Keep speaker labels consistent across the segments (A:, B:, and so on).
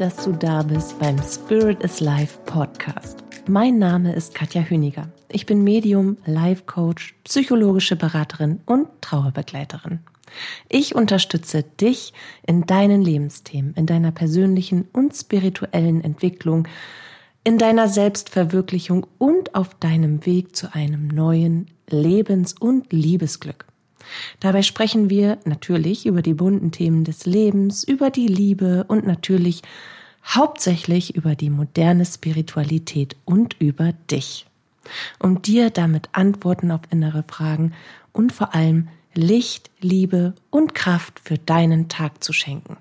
A: dass du da bist beim Spirit is Life Podcast. Mein Name ist Katja Hüniger. Ich bin Medium, Life Coach, psychologische Beraterin und Trauerbegleiterin. Ich unterstütze dich in deinen Lebensthemen, in deiner persönlichen und spirituellen Entwicklung, in deiner Selbstverwirklichung und auf deinem Weg zu einem neuen Lebens- und Liebesglück. Dabei sprechen wir natürlich über die bunten Themen des Lebens, über die Liebe und natürlich hauptsächlich über die moderne Spiritualität und über dich, um dir damit Antworten auf innere Fragen und vor allem Licht, Liebe und Kraft für deinen Tag zu schenken.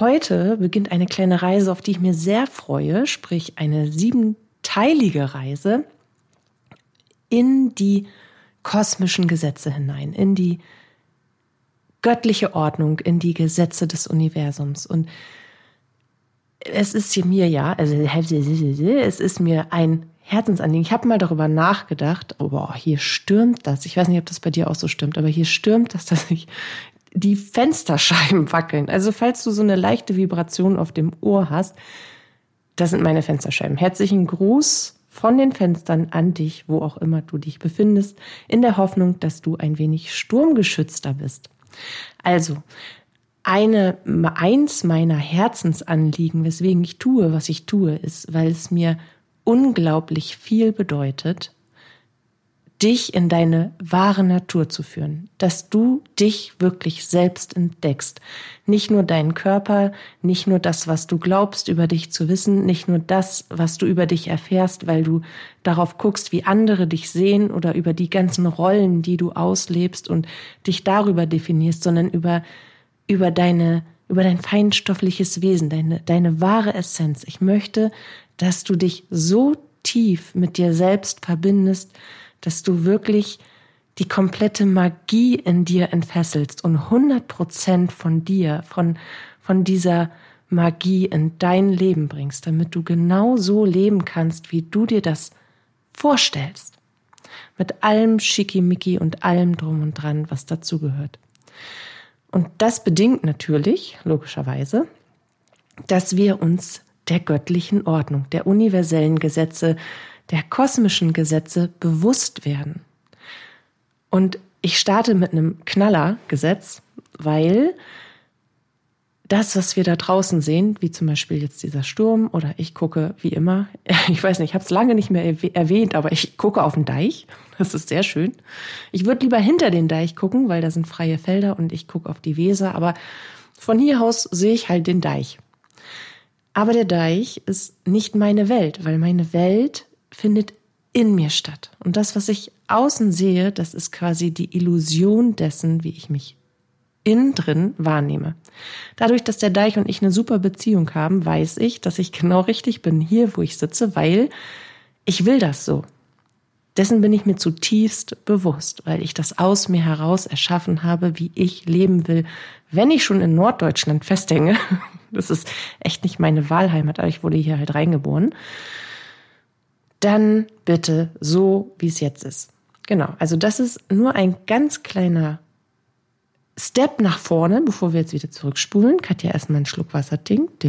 A: Heute beginnt eine kleine Reise, auf die ich mir sehr freue, sprich eine siebenteilige Reise in die kosmischen Gesetze hinein, in die göttliche Ordnung, in die Gesetze des Universums. Und es ist mir ja, also es ist mir ein Herzensanliegen. Ich habe mal darüber nachgedacht, oh, hier stürmt das. Ich weiß nicht, ob das bei dir auch so stimmt, aber hier stürmt das, dass sich die Fensterscheiben wackeln. Also falls du so eine leichte Vibration auf dem Ohr hast, das sind meine Fensterscheiben. Herzlichen Gruß von den Fenstern an dich, wo auch immer du dich befindest, in der Hoffnung, dass du ein wenig sturmgeschützter bist. Also, eine, eins meiner Herzensanliegen, weswegen ich tue, was ich tue, ist, weil es mir unglaublich viel bedeutet, dich in deine wahre Natur zu führen, dass du dich wirklich selbst entdeckst. Nicht nur deinen Körper, nicht nur das, was du glaubst über dich zu wissen, nicht nur das, was du über dich erfährst, weil du darauf guckst, wie andere dich sehen oder über die ganzen Rollen, die du auslebst und dich darüber definierst, sondern über, über deine, über dein feinstoffliches Wesen, deine, deine wahre Essenz. Ich möchte, dass du dich so tief mit dir selbst verbindest, dass du wirklich die komplette Magie in dir entfesselst und 100 Prozent von dir, von, von dieser Magie in dein Leben bringst, damit du genau so leben kannst, wie du dir das vorstellst. Mit allem Schickimicki und allem drum und dran, was dazugehört. Und das bedingt natürlich, logischerweise, dass wir uns der göttlichen Ordnung, der universellen Gesetze, der kosmischen Gesetze bewusst werden. Und ich starte mit einem Knallergesetz, weil das, was wir da draußen sehen, wie zum Beispiel jetzt dieser Sturm oder ich gucke wie immer, ich weiß nicht, ich habe es lange nicht mehr erwähnt, aber ich gucke auf den Deich. Das ist sehr schön. Ich würde lieber hinter den Deich gucken, weil da sind freie Felder und ich gucke auf die Weser, aber von hier aus sehe ich halt den Deich. Aber der Deich ist nicht meine Welt, weil meine Welt findet in mir statt. Und das, was ich außen sehe, das ist quasi die Illusion dessen, wie ich mich innen drin wahrnehme. Dadurch, dass der Deich und ich eine super Beziehung haben, weiß ich, dass ich genau richtig bin hier, wo ich sitze, weil ich will das so. Dessen bin ich mir zutiefst bewusst, weil ich das aus mir heraus erschaffen habe, wie ich leben will, wenn ich schon in Norddeutschland festhänge. Das ist echt nicht meine Wahlheimat, aber ich wurde hier halt reingeboren dann bitte so, wie es jetzt ist. Genau, also das ist nur ein ganz kleiner Step nach vorne, bevor wir jetzt wieder zurückspulen. Katja erstmal einen Schluck Wasser trinkt.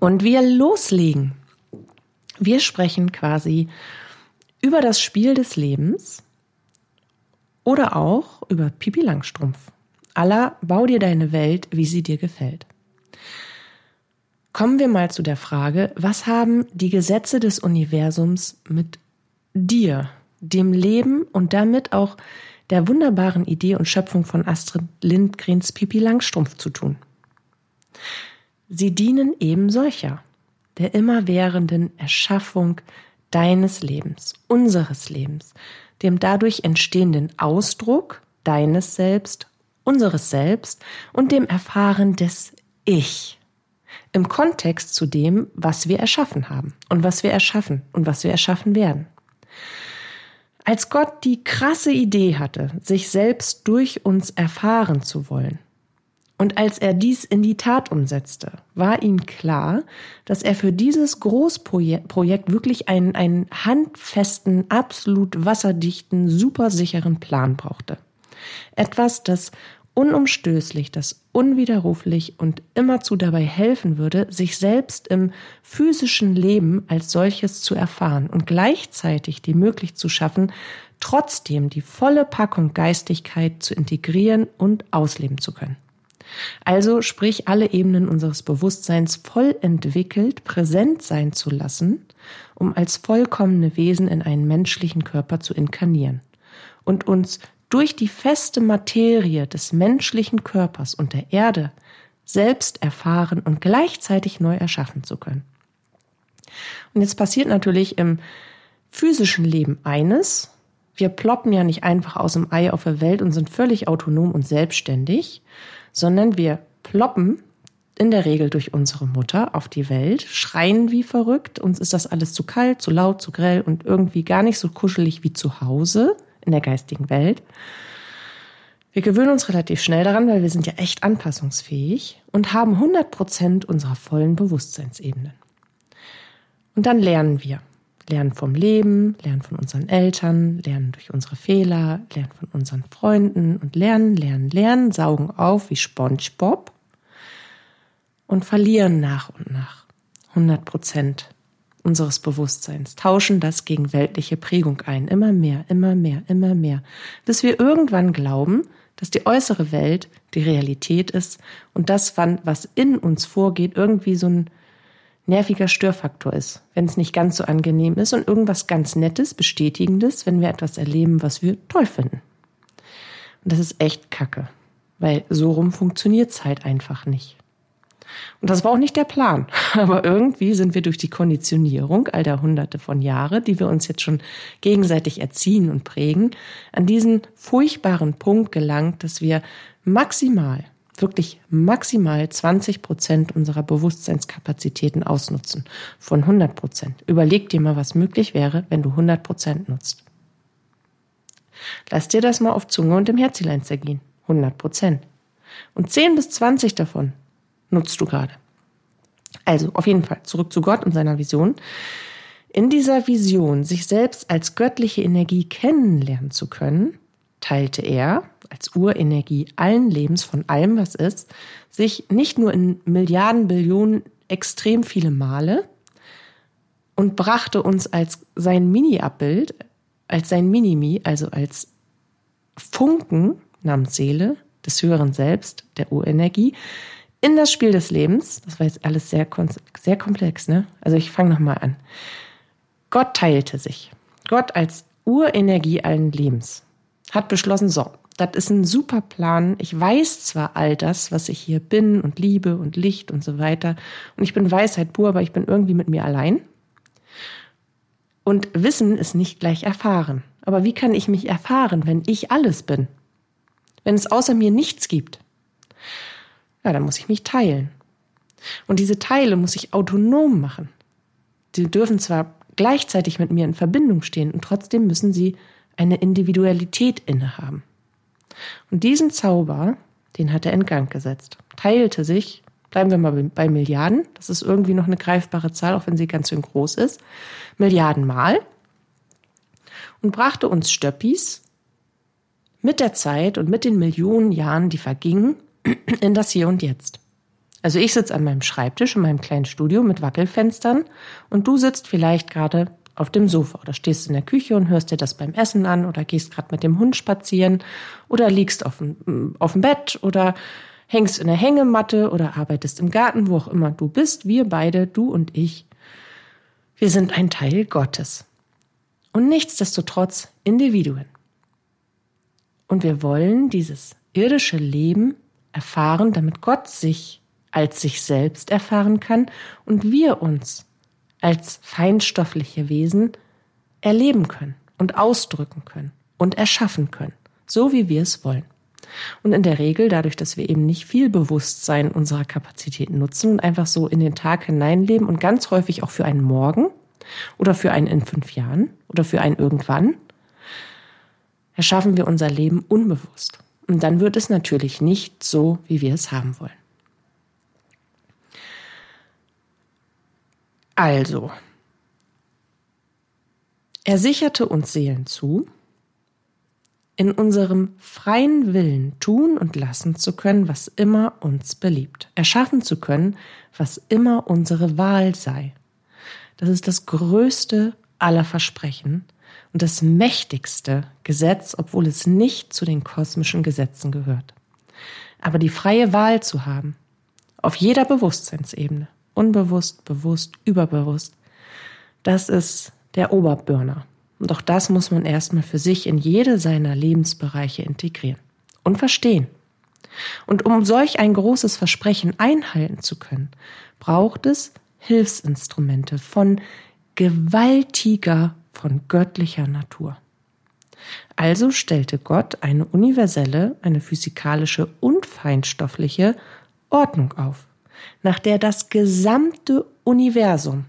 A: Und wir loslegen. Wir sprechen quasi über das Spiel des Lebens oder auch über Pipi Langstrumpf. Allah, bau dir deine Welt, wie sie dir gefällt. Kommen wir mal zu der Frage, was haben die Gesetze des Universums mit dir, dem Leben und damit auch der wunderbaren Idee und Schöpfung von Astrid Lindgrens Pipi Langstrumpf zu tun? Sie dienen eben solcher, der immerwährenden Erschaffung deines Lebens, unseres Lebens, dem dadurch entstehenden Ausdruck deines Selbst, unseres Selbst und dem Erfahren des Ich im Kontext zu dem, was wir erschaffen haben und was wir erschaffen und was wir erschaffen werden. Als Gott die krasse Idee hatte, sich selbst durch uns erfahren zu wollen, und als er dies in die Tat umsetzte, war ihm klar, dass er für dieses Großprojekt wirklich einen, einen handfesten, absolut wasserdichten, supersicheren Plan brauchte. Etwas, das unumstößlich, das unwiderruflich und immerzu dabei helfen würde, sich selbst im physischen Leben als solches zu erfahren und gleichzeitig die Möglichkeit zu schaffen, trotzdem die volle Packung Geistigkeit zu integrieren und ausleben zu können. Also sprich alle Ebenen unseres Bewusstseins voll entwickelt, präsent sein zu lassen, um als vollkommene Wesen in einen menschlichen Körper zu inkarnieren und uns durch die feste Materie des menschlichen Körpers und der Erde selbst erfahren und gleichzeitig neu erschaffen zu können. Und jetzt passiert natürlich im physischen Leben eines. Wir ploppen ja nicht einfach aus dem Ei auf der Welt und sind völlig autonom und selbstständig, sondern wir ploppen in der Regel durch unsere Mutter auf die Welt, schreien wie verrückt, uns ist das alles zu kalt, zu laut, zu grell und irgendwie gar nicht so kuschelig wie zu Hause in der geistigen Welt. Wir gewöhnen uns relativ schnell daran, weil wir sind ja echt anpassungsfähig und haben 100 Prozent unserer vollen Bewusstseinsebenen. Und dann lernen wir. Lernen vom Leben, lernen von unseren Eltern, lernen durch unsere Fehler, lernen von unseren Freunden und lernen, lernen, lernen, saugen auf wie SpongeBob und verlieren nach und nach 100 Prozent unseres Bewusstseins, tauschen das gegen weltliche Prägung ein, immer mehr, immer mehr, immer mehr, bis wir irgendwann glauben, dass die äußere Welt die Realität ist und das, was in uns vorgeht, irgendwie so ein nerviger Störfaktor ist, wenn es nicht ganz so angenehm ist und irgendwas ganz Nettes, Bestätigendes, wenn wir etwas erleben, was wir toll finden. Und das ist echt Kacke, weil so rum funktioniert es halt einfach nicht. Und das war auch nicht der Plan. Aber irgendwie sind wir durch die Konditionierung all der Hunderte von Jahre, die wir uns jetzt schon gegenseitig erziehen und prägen, an diesen furchtbaren Punkt gelangt, dass wir maximal, wirklich maximal 20 Prozent unserer Bewusstseinskapazitäten ausnutzen. Von 100 Prozent. Überleg dir mal, was möglich wäre, wenn du 100 Prozent nutzt. Lass dir das mal auf Zunge und im Herzlein zergehen. 100 Prozent. Und 10 bis 20 davon nutzt du gerade. Also auf jeden Fall zurück zu Gott und seiner Vision. In dieser Vision, sich selbst als göttliche Energie kennenlernen zu können, teilte er als Urenergie allen Lebens von allem, was ist, sich nicht nur in Milliarden, Billionen extrem viele Male und brachte uns als sein Mini-Abbild, als sein Minimi, also als Funken namens Seele des höheren Selbst, der Urenergie, in das Spiel des Lebens. Das war jetzt alles sehr, sehr komplex, ne? Also ich fange nochmal an. Gott teilte sich. Gott als Urenergie allen Lebens hat beschlossen, so, das ist ein super Plan. Ich weiß zwar all das, was ich hier bin und liebe und Licht und so weiter. Und ich bin Weisheit pur, aber ich bin irgendwie mit mir allein. Und Wissen ist nicht gleich erfahren. Aber wie kann ich mich erfahren, wenn ich alles bin? Wenn es außer mir nichts gibt? Ja, dann muss ich mich teilen. Und diese Teile muss ich autonom machen. Sie dürfen zwar gleichzeitig mit mir in Verbindung stehen und trotzdem müssen sie eine Individualität innehaben. Und diesen Zauber, den hat er in Gang gesetzt. Teilte sich, bleiben wir mal bei Milliarden, das ist irgendwie noch eine greifbare Zahl, auch wenn sie ganz schön groß ist, Milliardenmal und brachte uns Stöppis mit der Zeit und mit den Millionen Jahren, die vergingen, in das Hier und Jetzt. Also ich sitze an meinem Schreibtisch in meinem kleinen Studio mit Wackelfenstern und du sitzt vielleicht gerade auf dem Sofa oder stehst in der Küche und hörst dir das beim Essen an oder gehst gerade mit dem Hund spazieren oder liegst auf dem, auf dem Bett oder hängst in der Hängematte oder arbeitest im Garten, wo auch immer du bist. Wir beide, du und ich, wir sind ein Teil Gottes. Und nichtsdestotrotz Individuen. Und wir wollen dieses irdische Leben erfahren, damit Gott sich als sich selbst erfahren kann und wir uns als feinstoffliche Wesen erleben können und ausdrücken können und erschaffen können, so wie wir es wollen. Und in der Regel, dadurch, dass wir eben nicht viel Bewusstsein unserer Kapazitäten nutzen und einfach so in den Tag hineinleben und ganz häufig auch für einen Morgen oder für einen in fünf Jahren oder für einen irgendwann, erschaffen wir unser Leben unbewusst. Und dann wird es natürlich nicht so, wie wir es haben wollen. Also, er sicherte uns Seelen zu, in unserem freien Willen tun und lassen zu können, was immer uns beliebt, erschaffen zu können, was immer unsere Wahl sei. Das ist das größte aller Versprechen und das mächtigste Gesetz, obwohl es nicht zu den kosmischen Gesetzen gehört. Aber die freie Wahl zu haben, auf jeder Bewusstseinsebene, unbewusst, bewusst, überbewusst, das ist der Oberburner. Und auch das muss man erstmal für sich in jede seiner Lebensbereiche integrieren und verstehen. Und um solch ein großes Versprechen einhalten zu können, braucht es Hilfsinstrumente von gewaltiger, von göttlicher Natur. Also stellte Gott eine universelle, eine physikalische und feinstoffliche Ordnung auf, nach der das gesamte Universum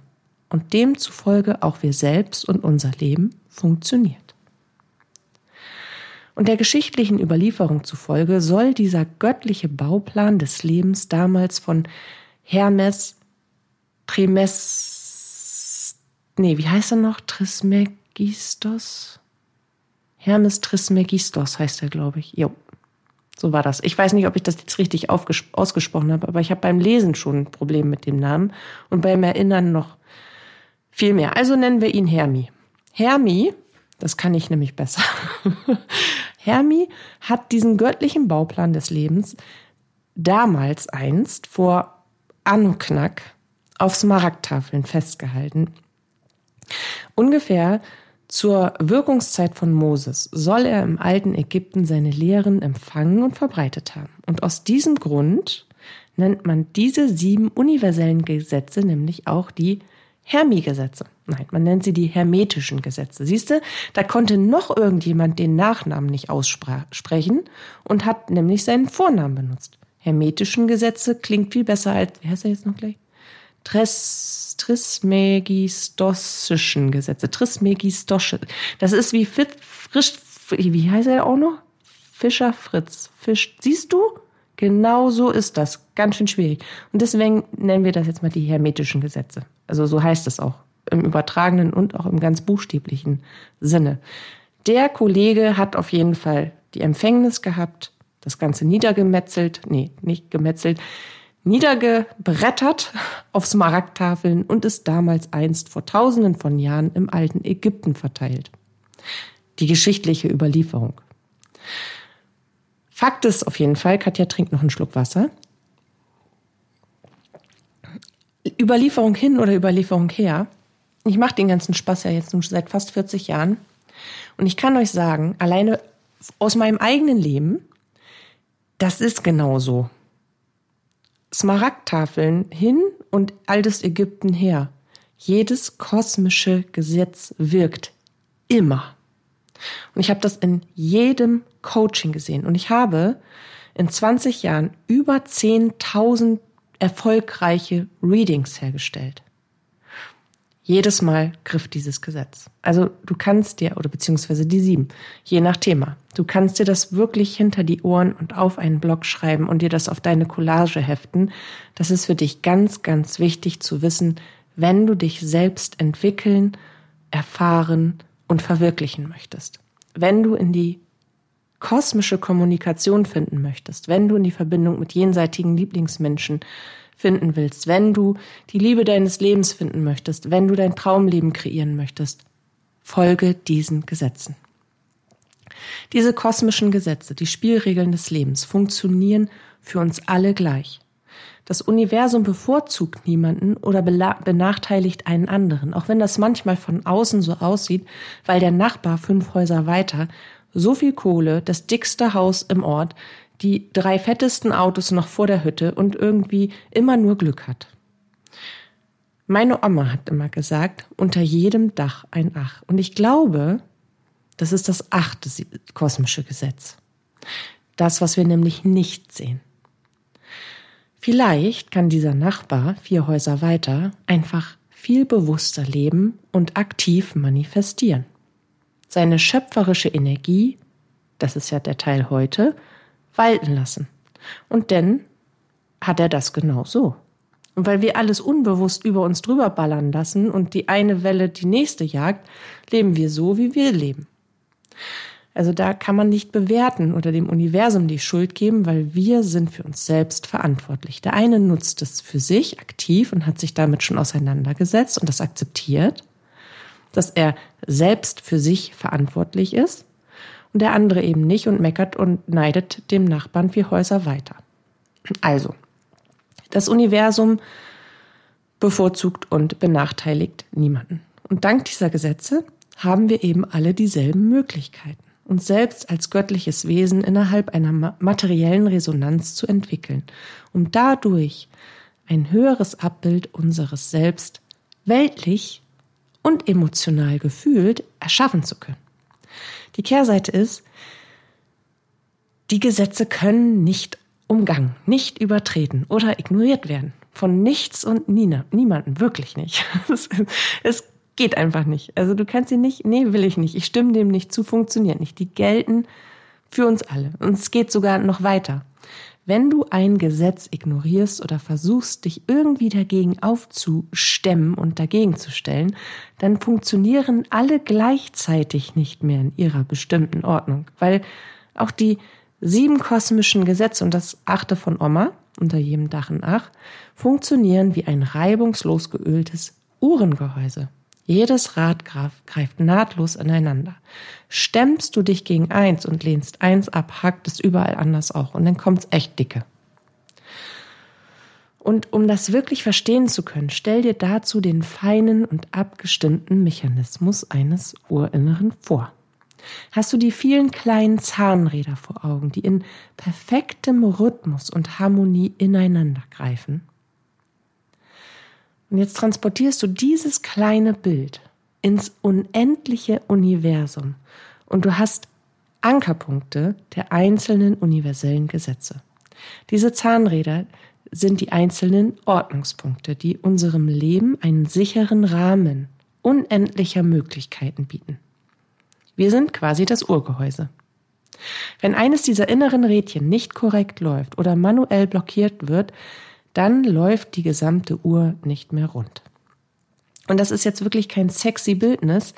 A: und demzufolge auch wir selbst und unser Leben funktioniert. Und der geschichtlichen Überlieferung zufolge soll dieser göttliche Bauplan des Lebens damals von Hermes Trimes, nee, wie heißt er noch? Trismegistos? Hermes Trismegistos heißt er, glaube ich. Jo, so war das. Ich weiß nicht, ob ich das jetzt richtig ausgesprochen habe, aber ich habe beim Lesen schon ein Problem mit dem Namen und beim Erinnern noch viel mehr. Also nennen wir ihn Hermi. Hermi, das kann ich nämlich besser. Hermi hat diesen göttlichen Bauplan des Lebens damals einst vor Anunnaki auf Smaragdtafeln festgehalten. Ungefähr zur Wirkungszeit von Moses soll er im alten Ägypten seine Lehren empfangen und verbreitet haben. Und aus diesem Grund nennt man diese sieben universellen Gesetze nämlich auch die Hermi-Gesetze. Nein, man nennt sie die hermetischen Gesetze. Siehst du, da konnte noch irgendjemand den Nachnamen nicht aussprechen und hat nämlich seinen Vornamen benutzt. Hermetischen Gesetze klingt viel besser als, wie heißt er jetzt noch gleich? Tris, Trismegistossischen Gesetze. Trismegistosche. Das ist wie Fit, frisch, wie heißt er auch noch? Fischer Fritz. Fisch. Siehst du? Genau so ist das. Ganz schön schwierig. Und deswegen nennen wir das jetzt mal die hermetischen Gesetze. Also so heißt es auch im übertragenen und auch im ganz buchstäblichen Sinne. Der Kollege hat auf jeden Fall die Empfängnis gehabt, das Ganze niedergemetzelt, nee, nicht gemetzelt, niedergebrettert auf Smaragdtafeln und ist damals einst vor tausenden von Jahren im alten Ägypten verteilt. Die geschichtliche Überlieferung. Fakt ist auf jeden Fall, Katja trinkt noch einen Schluck Wasser. Überlieferung hin oder Überlieferung her. Ich mache den ganzen Spaß ja jetzt nun seit fast 40 Jahren. Und ich kann euch sagen, alleine aus meinem eigenen Leben, das ist genauso. Smaragdtafeln hin und altes Ägypten her. Jedes kosmische Gesetz wirkt immer. Und ich habe das in jedem Coaching gesehen. Und ich habe in 20 Jahren über 10.000 erfolgreiche Readings hergestellt. Jedes Mal griff dieses Gesetz. Also du kannst dir, oder beziehungsweise die sieben, je nach Thema, du kannst dir das wirklich hinter die Ohren und auf einen Blog schreiben und dir das auf deine Collage heften. Das ist für dich ganz, ganz wichtig zu wissen, wenn du dich selbst entwickeln, erfahren und verwirklichen möchtest. Wenn du in die kosmische Kommunikation finden möchtest, wenn du in die Verbindung mit jenseitigen Lieblingsmenschen finden willst, wenn du die Liebe deines Lebens finden möchtest, wenn du dein Traumleben kreieren möchtest, folge diesen Gesetzen. Diese kosmischen Gesetze, die Spielregeln des Lebens funktionieren für uns alle gleich. Das Universum bevorzugt niemanden oder benachteiligt einen anderen, auch wenn das manchmal von außen so aussieht, weil der Nachbar fünf Häuser weiter so viel Kohle, das dickste Haus im Ort, die drei fettesten Autos noch vor der Hütte und irgendwie immer nur Glück hat. Meine Oma hat immer gesagt, unter jedem Dach ein Ach. Und ich glaube, das ist das achte kosmische Gesetz. Das, was wir nämlich nicht sehen. Vielleicht kann dieser Nachbar vier Häuser weiter einfach viel bewusster leben und aktiv manifestieren. Seine schöpferische Energie, das ist ja der Teil heute, walten lassen. Und denn hat er das genau so. Und weil wir alles unbewusst über uns drüber ballern lassen und die eine Welle die nächste jagt, leben wir so, wie wir leben. Also da kann man nicht bewerten oder dem Universum die Schuld geben, weil wir sind für uns selbst verantwortlich. Der eine nutzt es für sich aktiv und hat sich damit schon auseinandergesetzt und das akzeptiert, dass er selbst für sich verantwortlich ist und der andere eben nicht und meckert und neidet dem Nachbarn vier Häuser weiter. Also, das Universum bevorzugt und benachteiligt niemanden. Und dank dieser Gesetze haben wir eben alle dieselben Möglichkeiten, uns selbst als göttliches Wesen innerhalb einer materiellen Resonanz zu entwickeln, um dadurch ein höheres Abbild unseres Selbst weltlich und emotional gefühlt erschaffen zu können. Die Kehrseite ist, die Gesetze können nicht umgangen, nicht übertreten oder ignoriert werden. Von nichts und nie, niemanden, wirklich nicht. Es, es geht einfach nicht. Also du kannst sie nicht, nee, will ich nicht. Ich stimme dem nicht zu, funktioniert nicht. Die gelten für uns alle. Und es geht sogar noch weiter. Wenn du ein Gesetz ignorierst oder versuchst, dich irgendwie dagegen aufzustemmen und dagegen zu stellen, dann funktionieren alle gleichzeitig nicht mehr in ihrer bestimmten Ordnung, weil auch die sieben kosmischen Gesetze und das achte von Oma unter jedem Dach und Ach funktionieren wie ein reibungslos geöltes Uhrengehäuse. Jedes Rad greift nahtlos ineinander. Stemmst du dich gegen eins und lehnst eins ab, hakt es überall anders auch und dann kommt's echt dicke. Und um das wirklich verstehen zu können, stell dir dazu den feinen und abgestimmten Mechanismus eines Urinneren vor. Hast du die vielen kleinen Zahnräder vor Augen, die in perfektem Rhythmus und Harmonie ineinander greifen? Und jetzt transportierst du dieses kleine Bild ins unendliche Universum und du hast Ankerpunkte der einzelnen universellen Gesetze. Diese Zahnräder sind die einzelnen Ordnungspunkte, die unserem Leben einen sicheren Rahmen unendlicher Möglichkeiten bieten. Wir sind quasi das Urgehäuse. Wenn eines dieser inneren Rädchen nicht korrekt läuft oder manuell blockiert wird, dann läuft die gesamte Uhr nicht mehr rund. Und das ist jetzt wirklich kein sexy Bildnis,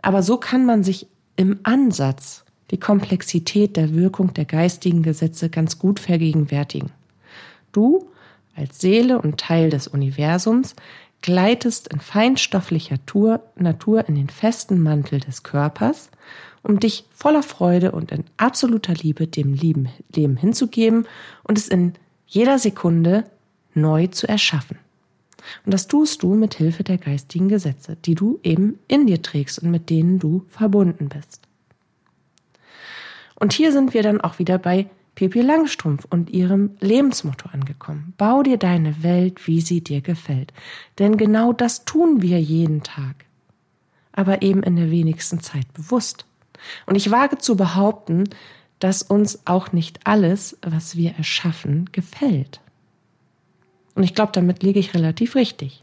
A: aber so kann man sich im Ansatz die Komplexität der Wirkung der geistigen Gesetze ganz gut vergegenwärtigen. Du als Seele und Teil des Universums gleitest in feinstofflicher Natur in den festen Mantel des Körpers, um dich voller Freude und in absoluter Liebe dem Leben hinzugeben und es in jeder Sekunde neu zu erschaffen. Und das tust du mit Hilfe der geistigen Gesetze, die du eben in dir trägst und mit denen du verbunden bist. Und hier sind wir dann auch wieder bei Pippi Langstrumpf und ihrem Lebensmotto angekommen. Bau dir deine Welt, wie sie dir gefällt. Denn genau das tun wir jeden Tag. Aber eben in der wenigsten Zeit bewusst. Und ich wage zu behaupten, dass uns auch nicht alles, was wir erschaffen, gefällt. Und ich glaube, damit liege ich relativ richtig.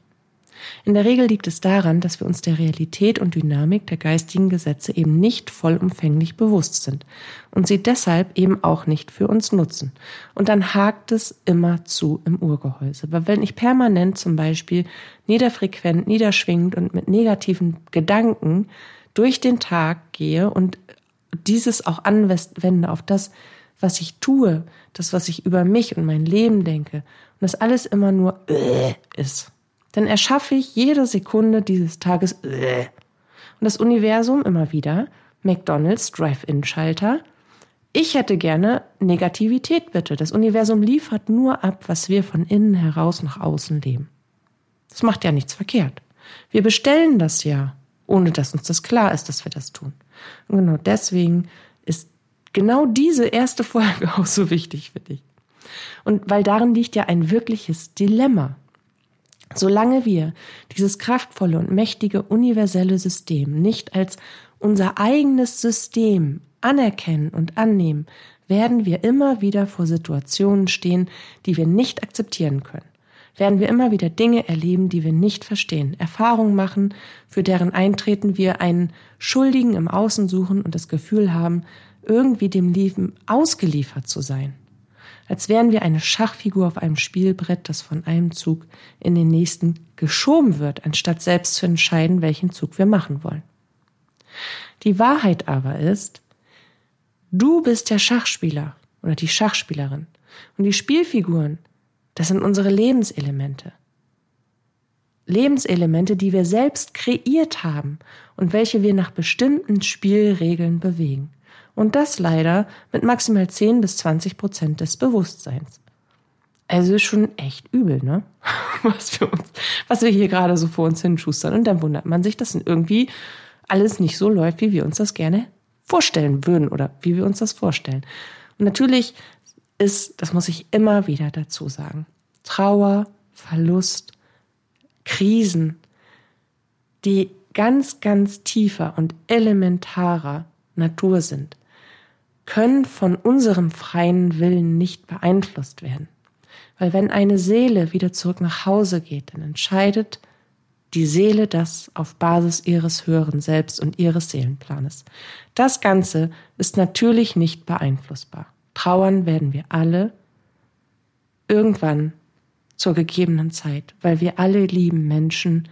A: In der Regel liegt es daran, dass wir uns der Realität und Dynamik der geistigen Gesetze eben nicht vollumfänglich bewusst sind und sie deshalb eben auch nicht für uns nutzen. Und dann hakt es immer zu im Urgehäuse. Weil wenn ich permanent zum Beispiel niederfrequent, niederschwingend und mit negativen Gedanken durch den Tag gehe und dieses auch anwende auf das, was ich tue, das, was ich über mich und mein Leben denke, und das alles immer nur äh, ist, dann erschaffe ich jede Sekunde dieses Tages äh. und das Universum immer wieder, McDonald's Drive-In-Schalter, ich hätte gerne Negativität bitte. Das Universum liefert nur ab, was wir von innen heraus nach außen leben. Das macht ja nichts verkehrt. Wir bestellen das ja, ohne dass uns das klar ist, dass wir das tun. Und genau deswegen genau diese erste Folge auch so wichtig für dich. Und weil darin liegt ja ein wirkliches Dilemma. Solange wir dieses kraftvolle und mächtige universelle System nicht als unser eigenes System anerkennen und annehmen, werden wir immer wieder vor Situationen stehen, die wir nicht akzeptieren können. Werden wir immer wieder Dinge erleben, die wir nicht verstehen, Erfahrungen machen, für deren Eintreten wir einen Schuldigen im Außen suchen und das Gefühl haben, irgendwie dem Leben ausgeliefert zu sein. Als wären wir eine Schachfigur auf einem Spielbrett, das von einem Zug in den nächsten geschoben wird, anstatt selbst zu entscheiden, welchen Zug wir machen wollen. Die Wahrheit aber ist, Du bist der Schachspieler oder die Schachspielerin. Und die Spielfiguren, das sind unsere Lebenselemente. Lebenselemente, die wir selbst kreiert haben und welche wir nach bestimmten Spielregeln bewegen. Und das leider mit maximal 10 bis 20 Prozent des Bewusstseins. Also ist schon echt übel, ne? Was wir uns, was wir hier gerade so vor uns hinschustern. Und dann wundert man sich, dass irgendwie alles nicht so läuft, wie wir uns das gerne vorstellen würden oder wie wir uns das vorstellen. Und natürlich ist, das muss ich immer wieder dazu sagen, Trauer, Verlust, Krisen, die ganz, ganz tiefer und elementarer Natur sind, können von unserem freien Willen nicht beeinflusst werden. Weil wenn eine Seele wieder zurück nach Hause geht, dann entscheidet die Seele das auf Basis ihres höheren Selbst und ihres Seelenplanes. Das Ganze ist natürlich nicht beeinflussbar. Trauern werden wir alle irgendwann zur gegebenen Zeit, weil wir alle lieben Menschen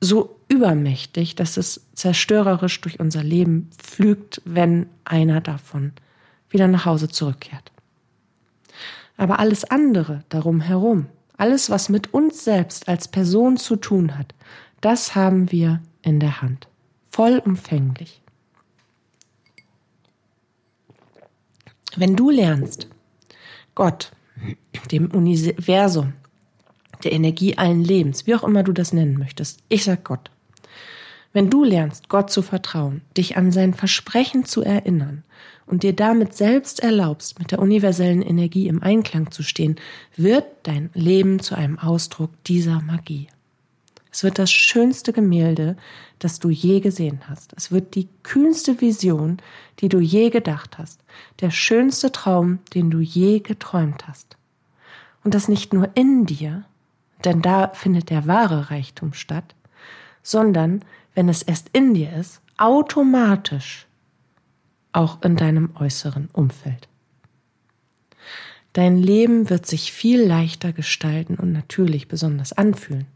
A: so übermächtig, dass es zerstörerisch durch unser Leben pflügt, wenn einer davon wieder nach Hause zurückkehrt. Aber alles andere darum herum, alles, was mit uns selbst als Person zu tun hat, das haben wir in der Hand. Vollumfänglich. Wenn du lernst, Gott, dem Universum, der Energie allen Lebens, wie auch immer du das nennen möchtest, ich sag Gott. Wenn du lernst, Gott zu vertrauen, dich an sein Versprechen zu erinnern und dir damit selbst erlaubst, mit der universellen Energie im Einklang zu stehen, wird dein Leben zu einem Ausdruck dieser Magie. Es wird das schönste Gemälde, das du je gesehen hast. Es wird die kühnste Vision, die du je gedacht hast. Der schönste Traum, den du je geträumt hast. Und das nicht nur in dir, denn da findet der wahre Reichtum statt, sondern, wenn es erst in dir ist, automatisch auch in deinem äußeren Umfeld. Dein Leben wird sich viel leichter gestalten und natürlich besonders anfühlen.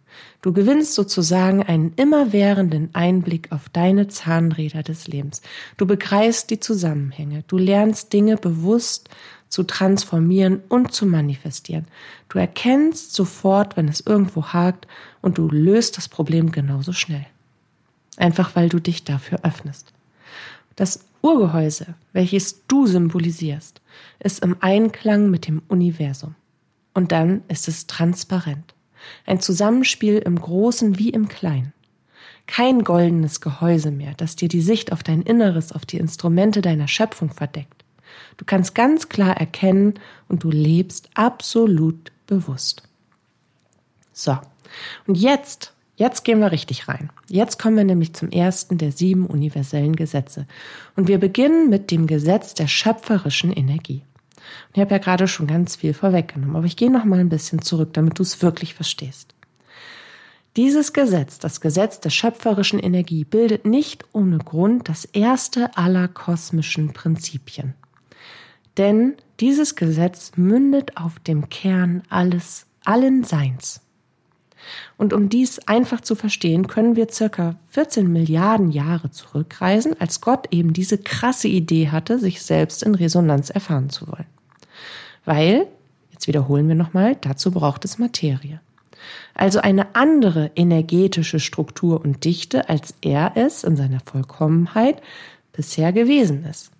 A: Du gewinnst sozusagen einen immerwährenden Einblick auf deine Zahnräder des Lebens. Du begreifst die Zusammenhänge. Du lernst Dinge bewusst zu transformieren und zu manifestieren. Du erkennst sofort, wenn es irgendwo hakt und du löst das Problem genauso schnell. Einfach weil du dich dafür öffnest. Das Urgehäuse, welches du symbolisierst, ist im Einklang mit dem Universum. Und dann ist es transparent. Ein Zusammenspiel im Großen wie im Kleinen. Kein goldenes Gehäuse mehr, das dir die Sicht auf dein Inneres, auf die Instrumente deiner Schöpfung verdeckt. Du kannst ganz klar erkennen und du lebst absolut bewusst. So. Und jetzt Jetzt gehen wir richtig rein. Jetzt kommen wir nämlich zum ersten der sieben universellen Gesetze. Und wir beginnen mit dem Gesetz der schöpferischen Energie. Und ich habe ja gerade schon ganz viel vorweggenommen, aber ich gehe noch mal ein bisschen zurück, damit du es wirklich verstehst. Dieses Gesetz, das Gesetz der schöpferischen Energie, bildet nicht ohne Grund das erste aller kosmischen Prinzipien. Denn dieses Gesetz mündet auf dem Kern alles, allen Seins. Und um dies einfach zu verstehen, können wir circa 14 Milliarden Jahre zurückreisen, als Gott eben diese krasse Idee hatte, sich selbst in Resonanz erfahren zu wollen. Weil, jetzt wiederholen wir nochmal, dazu braucht es Materie. Also eine andere energetische Struktur und Dichte, als er es in seiner Vollkommenheit bisher gewesen ist.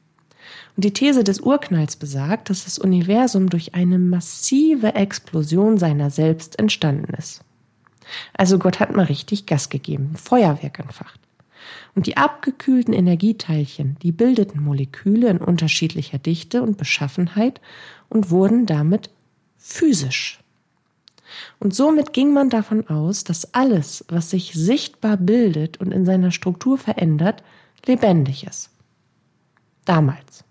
A: Und die These des Urknalls besagt, dass das Universum durch eine massive Explosion seiner selbst entstanden ist. Also Gott hat mal richtig Gas gegeben, Feuerwerk entfacht. Und die abgekühlten Energieteilchen, die bildeten Moleküle in unterschiedlicher Dichte und Beschaffenheit und wurden damit physisch. Und somit ging man davon aus, dass alles, was sich sichtbar bildet und in seiner Struktur verändert, lebendig ist. Damals.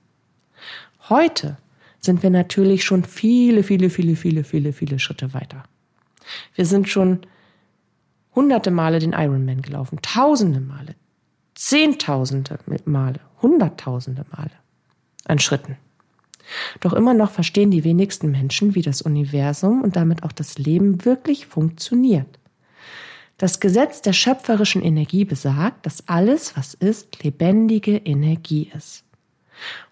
A: Heute sind wir natürlich schon viele, viele, viele, viele, viele, viele Schritte weiter. Wir sind schon hunderte Male den Ironman gelaufen, tausende Male, zehntausende Male, hunderttausende Male an Schritten. Doch immer noch verstehen die wenigsten Menschen, wie das Universum und damit auch das Leben wirklich funktioniert. Das Gesetz der schöpferischen Energie besagt, dass alles, was ist, lebendige Energie ist.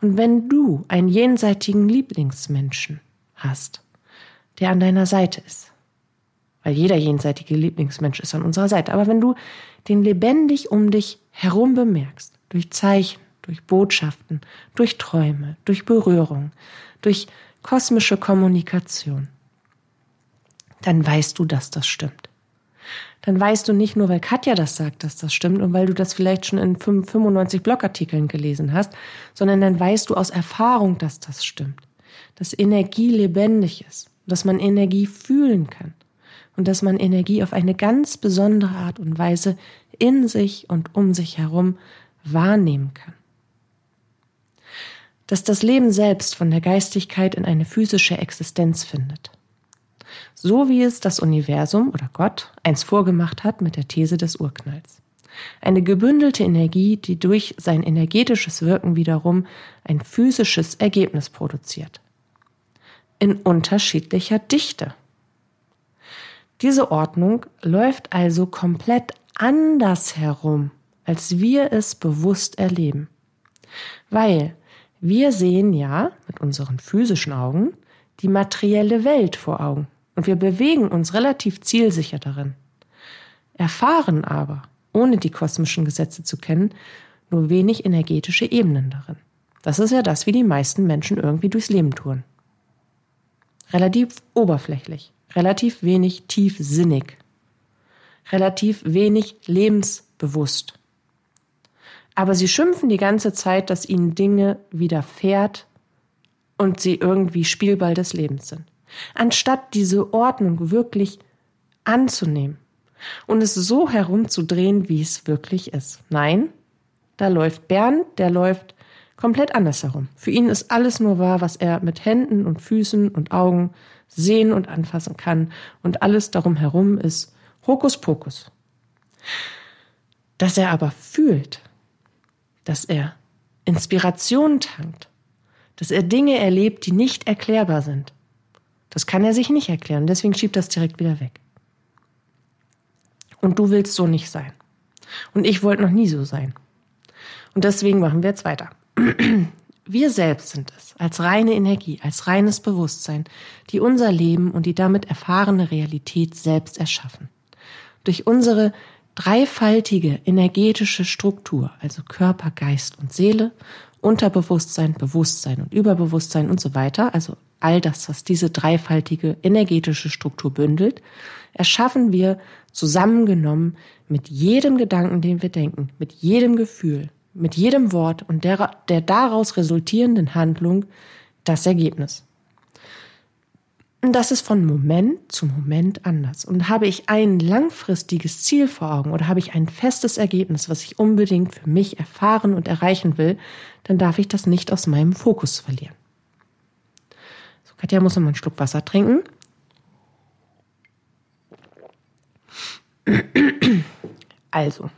A: Und wenn du einen jenseitigen Lieblingsmenschen hast, der an deiner Seite ist, weil jeder jenseitige Lieblingsmensch ist an unserer Seite, aber wenn du den lebendig um dich herum bemerkst, durch Zeichen, durch Botschaften, durch Träume, durch Berührung, durch kosmische Kommunikation, dann weißt du, dass das stimmt. Dann weißt du nicht nur, weil Katja das sagt, dass das stimmt und weil du das vielleicht schon in 95 Blogartikeln gelesen hast, sondern dann weißt du aus Erfahrung, dass das stimmt. Dass Energie lebendig ist, dass man Energie fühlen kann und dass man Energie auf eine ganz besondere Art und Weise in sich und um sich herum wahrnehmen kann dass das Leben selbst von der Geistigkeit in eine physische Existenz findet. So wie es das Universum oder Gott einst vorgemacht hat mit der These des Urknalls. Eine gebündelte Energie, die durch sein energetisches Wirken wiederum ein physisches Ergebnis produziert. In unterschiedlicher Dichte. Diese Ordnung läuft also komplett anders herum, als wir es bewusst erleben. Weil wir sehen ja mit unseren physischen Augen die materielle Welt vor Augen und wir bewegen uns relativ zielsicher darin, erfahren aber, ohne die kosmischen Gesetze zu kennen, nur wenig energetische Ebenen darin. Das ist ja das, wie die meisten Menschen irgendwie durchs Leben tun. Relativ oberflächlich, relativ wenig tiefsinnig, relativ wenig lebensbewusst. Aber sie schimpfen die ganze Zeit, dass ihnen Dinge widerfährt und sie irgendwie Spielball des Lebens sind. Anstatt diese Ordnung wirklich anzunehmen und es so herumzudrehen, wie es wirklich ist. Nein, da läuft Bernd, der läuft komplett anders herum. Für ihn ist alles nur wahr, was er mit Händen und Füßen und Augen sehen und anfassen kann. Und alles darum herum ist Hokuspokus. Dass er aber fühlt, dass er Inspiration tankt, dass er Dinge erlebt, die nicht erklärbar sind. Das kann er sich nicht erklären, deswegen schiebt das direkt wieder weg. Und du willst so nicht sein. Und ich wollte noch nie so sein. Und deswegen machen wir jetzt weiter. Wir selbst sind es, als reine Energie, als reines Bewusstsein, die unser Leben und die damit erfahrene Realität selbst erschaffen. Durch unsere dreifaltige energetische Struktur, also Körper, Geist und Seele, Unterbewusstsein, Bewusstsein und Überbewusstsein und so weiter, also all das, was diese dreifaltige energetische Struktur bündelt, erschaffen wir zusammengenommen mit jedem Gedanken, den wir denken, mit jedem Gefühl, mit jedem Wort und der, der daraus resultierenden Handlung das Ergebnis. Das ist von Moment zu Moment anders. Und habe ich ein langfristiges Ziel vor Augen oder habe ich ein festes Ergebnis, was ich unbedingt für mich erfahren und erreichen will, dann darf ich das nicht aus meinem Fokus verlieren. So, Katja muss noch mal einen Schluck Wasser trinken. Also,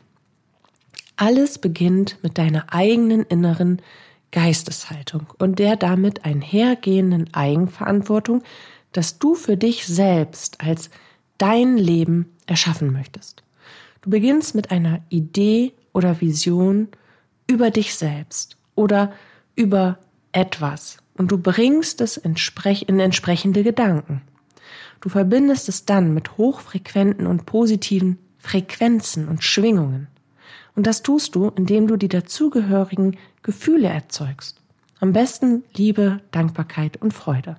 A: alles beginnt mit deiner eigenen inneren Geisteshaltung und der damit einhergehenden Eigenverantwortung, das du für dich selbst als dein Leben erschaffen möchtest. Du beginnst mit einer Idee oder Vision über dich selbst oder über etwas und du bringst es in entsprechende Gedanken. Du verbindest es dann mit hochfrequenten und positiven Frequenzen und Schwingungen. Und das tust du, indem du die dazugehörigen Gefühle erzeugst. Am besten Liebe, Dankbarkeit und Freude.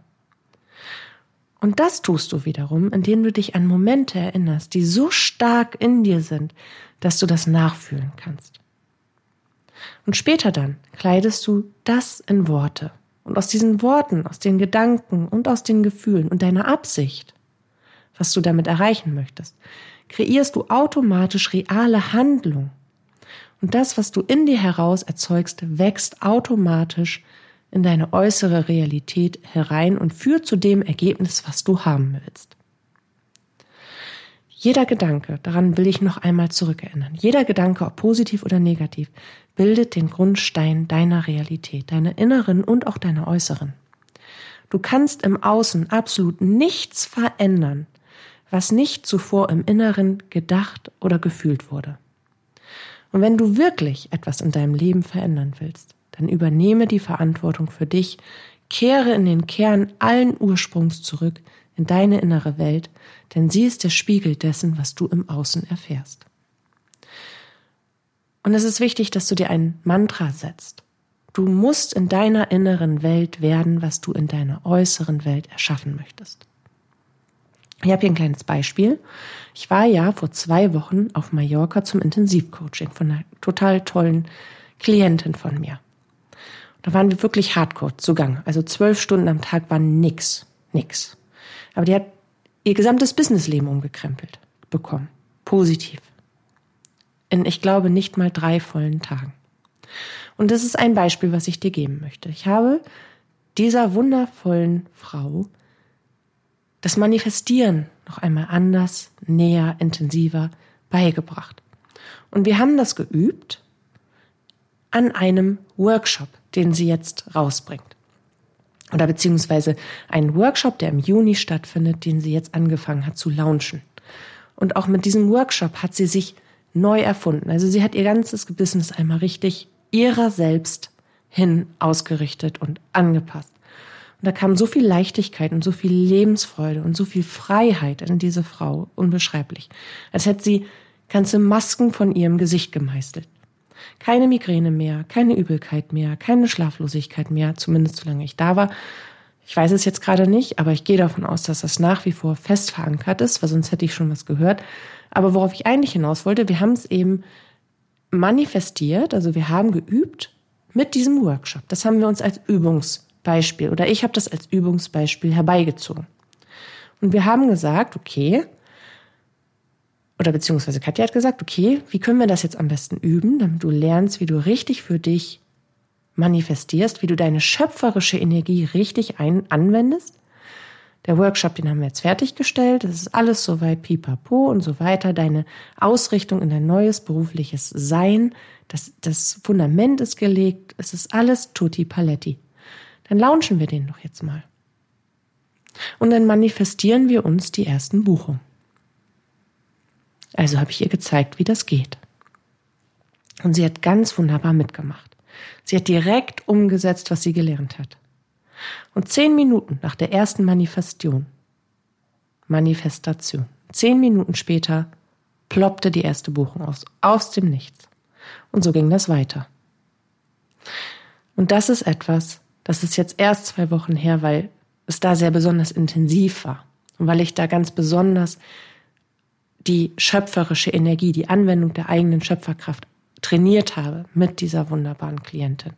A: Und das tust du wiederum, indem du dich an Momente erinnerst, die so stark in dir sind, dass du das nachfühlen kannst. Und später dann kleidest du das in Worte. Und aus diesen Worten, aus den Gedanken und aus den Gefühlen und deiner Absicht, was du damit erreichen möchtest, kreierst du automatisch reale Handlung. Und das, was du in dir heraus erzeugst, wächst automatisch in deine äußere Realität herein und führt zu dem Ergebnis, was du haben willst. Jeder Gedanke, daran will ich noch einmal zurückerinnern, jeder Gedanke, ob positiv oder negativ, bildet den Grundstein deiner Realität, deiner inneren und auch deiner äußeren. Du kannst im Außen absolut nichts verändern, was nicht zuvor im Inneren gedacht oder gefühlt wurde. Und wenn du wirklich etwas in deinem Leben verändern willst, dann übernehme die Verantwortung für dich, kehre in den Kern allen Ursprungs zurück, in deine innere Welt, denn sie ist der Spiegel dessen, was du im Außen erfährst. Und es ist wichtig, dass du dir ein Mantra setzt. Du musst in deiner inneren Welt werden, was du in deiner äußeren Welt erschaffen möchtest. Ich habe hier ein kleines Beispiel. Ich war ja vor zwei Wochen auf Mallorca zum Intensivcoaching von einer total tollen Klientin von mir. Da waren wir wirklich hardcore zugange. Also zwölf Stunden am Tag waren nix, nix. Aber die hat ihr gesamtes Businessleben umgekrempelt bekommen. Positiv. In, ich glaube, nicht mal drei vollen Tagen. Und das ist ein Beispiel, was ich dir geben möchte. Ich habe dieser wundervollen Frau das Manifestieren noch einmal anders, näher, intensiver beigebracht. Und wir haben das geübt an einem Workshop, den sie jetzt rausbringt. Oder beziehungsweise einen Workshop, der im Juni stattfindet, den sie jetzt angefangen hat zu launchen. Und auch mit diesem Workshop hat sie sich neu erfunden. Also sie hat ihr ganzes Business einmal richtig ihrer selbst hin ausgerichtet und angepasst. Und da kam so viel Leichtigkeit und so viel Lebensfreude und so viel Freiheit in diese Frau, unbeschreiblich. Als hätte sie ganze Masken von ihrem Gesicht gemeißelt. Keine Migräne mehr, keine Übelkeit mehr, keine Schlaflosigkeit mehr, zumindest solange ich da war. Ich weiß es jetzt gerade nicht, aber ich gehe davon aus, dass das nach wie vor fest verankert ist, weil sonst hätte ich schon was gehört. Aber worauf ich eigentlich hinaus wollte, wir haben es eben manifestiert, also wir haben geübt mit diesem Workshop. Das haben wir uns als Übungsbeispiel oder ich habe das als Übungsbeispiel herbeigezogen. Und wir haben gesagt, okay, oder beziehungsweise Katja hat gesagt, okay, wie können wir das jetzt am besten üben, damit du lernst, wie du richtig für dich manifestierst, wie du deine schöpferische Energie richtig ein anwendest der Workshop, den haben wir jetzt fertiggestellt. Das ist alles soweit pipapo und so weiter. Deine Ausrichtung in dein neues berufliches Sein. Das, das Fundament ist gelegt. Es ist alles tutti paletti. Dann launchen wir den doch jetzt mal. Und dann manifestieren wir uns die ersten Buchungen. Also habe ich ihr gezeigt, wie das geht. Und sie hat ganz wunderbar mitgemacht. Sie hat direkt umgesetzt, was sie gelernt hat. Und zehn Minuten nach der ersten Manifestation, Manifestation, zehn Minuten später ploppte die erste Buchung aus, aus dem Nichts. Und so ging das weiter. Und das ist etwas, das ist jetzt erst zwei Wochen her, weil es da sehr besonders intensiv war. Und weil ich da ganz besonders die schöpferische Energie, die Anwendung der eigenen Schöpferkraft trainiert habe mit dieser wunderbaren Klientin.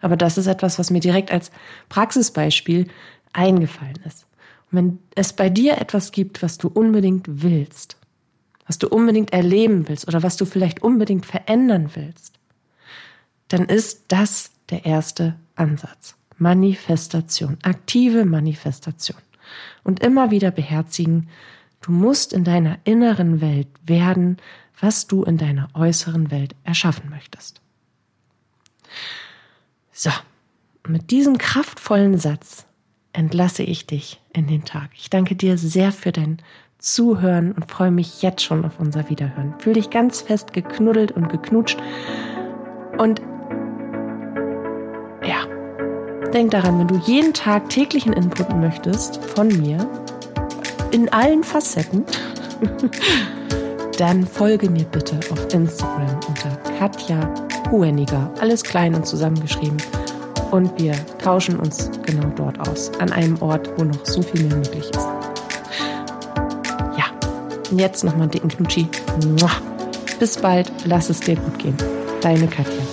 A: Aber das ist etwas, was mir direkt als Praxisbeispiel eingefallen ist. Und wenn es bei dir etwas gibt, was du unbedingt willst, was du unbedingt erleben willst oder was du vielleicht unbedingt verändern willst, dann ist das der erste Ansatz. Manifestation, aktive Manifestation. Und immer wieder beherzigen, du musst in deiner inneren Welt werden, was du in deiner äußeren Welt erschaffen möchtest. So, mit diesem kraftvollen Satz entlasse ich dich in den Tag. Ich danke dir sehr für dein Zuhören und freue mich jetzt schon auf unser Wiederhören. Fühl dich ganz fest geknuddelt und geknutscht und ja, denk daran, wenn du jeden Tag täglichen Input möchtest von mir, in allen Facetten, dann folge mir bitte auf Instagram unter Katja Hueniger. Alles klein und zusammengeschrieben. Und wir tauschen uns genau dort aus. An einem Ort, wo noch so viel mehr möglich ist. Ja, jetzt nochmal einen dicken Knutschi. Bis bald. Lass es dir gut gehen. Deine Katja.